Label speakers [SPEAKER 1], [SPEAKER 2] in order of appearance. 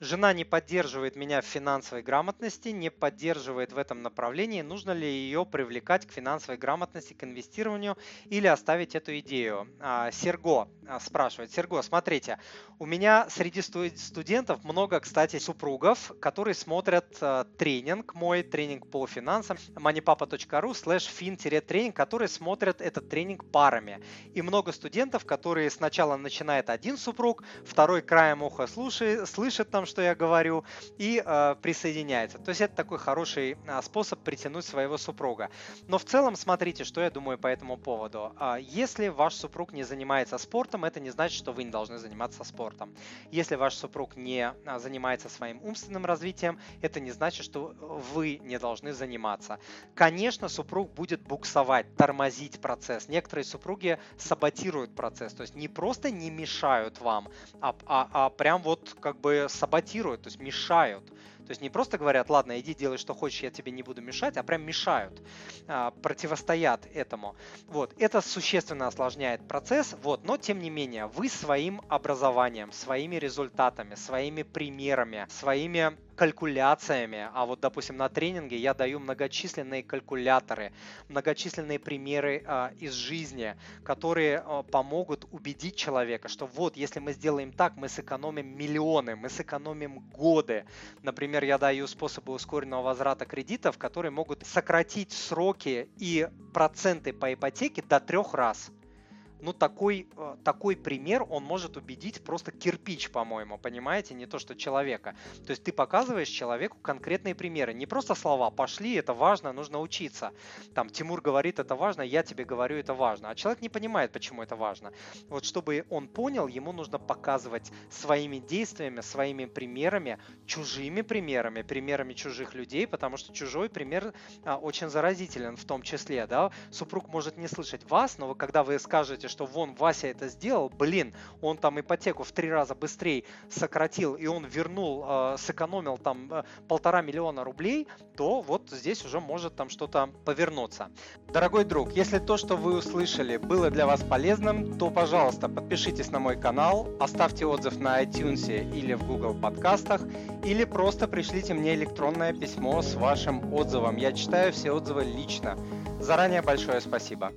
[SPEAKER 1] Жена не поддерживает меня в финансовой грамотности, не поддерживает в этом направлении. Нужно ли ее привлекать к финансовой грамотности, к инвестированию или оставить эту идею? А, Серго а, спрашивает. Серго, смотрите, у меня среди студентов много, кстати, супругов, которые смотрят а, тренинг, мой тренинг по финансам, moneypapa.ru slash fin-тренинг, которые смотрят этот тренинг парами. И много студентов, которые сначала начинает один супруг, второй краем уха слушает, слышит там, что я говорю, и э, присоединяется. То есть это такой хороший э, способ притянуть своего супруга. Но в целом, смотрите, что я думаю по этому поводу. Э, если ваш супруг не занимается спортом, это не значит, что вы не должны заниматься спортом. Если ваш супруг не э, занимается своим умственным развитием, это не значит, что вы не должны заниматься. Конечно, супруг будет буксовать, тормозить процесс. Некоторые супруги саботируют процесс, то есть не просто не мешают вам, а, а, а прям вот как бы саботируют саботируют, то есть мешают. То есть не просто говорят, ладно, иди делай, что хочешь, я тебе не буду мешать, а прям мешают, а, противостоят этому. Вот, это существенно осложняет процесс, вот, но тем не менее, вы своим образованием, своими результатами, своими примерами, своими калькуляциями, а вот, допустим, на тренинге я даю многочисленные калькуляторы, многочисленные примеры э, из жизни, которые э, помогут убедить человека, что вот, если мы сделаем так, мы сэкономим миллионы, мы сэкономим годы. Например, я даю способы ускоренного возврата кредитов, которые могут сократить сроки и проценты по ипотеке до трех раз ну, такой, э, такой пример, он может убедить просто кирпич, по-моему, понимаете, не то, что человека. То есть ты показываешь человеку конкретные примеры, не просто слова «пошли, это важно, нужно учиться». Там Тимур говорит «это важно, я тебе говорю это важно», а человек не понимает, почему это важно. Вот чтобы он понял, ему нужно показывать своими действиями, своими примерами, чужими примерами, примерами чужих людей, потому что чужой пример а, очень заразителен в том числе, да, супруг может не слышать вас, но когда вы скажете, что вон Вася это сделал, блин, он там ипотеку в три раза быстрее сократил, и он вернул, э, сэкономил там э, полтора миллиона рублей, то вот здесь уже может там что-то повернуться. Дорогой друг, если то, что вы услышали, было для вас полезным, то, пожалуйста, подпишитесь на мой канал, оставьте отзыв на iTunes или в Google подкастах, или просто пришлите мне электронное письмо с вашим отзывом. Я читаю все отзывы лично. Заранее большое спасибо.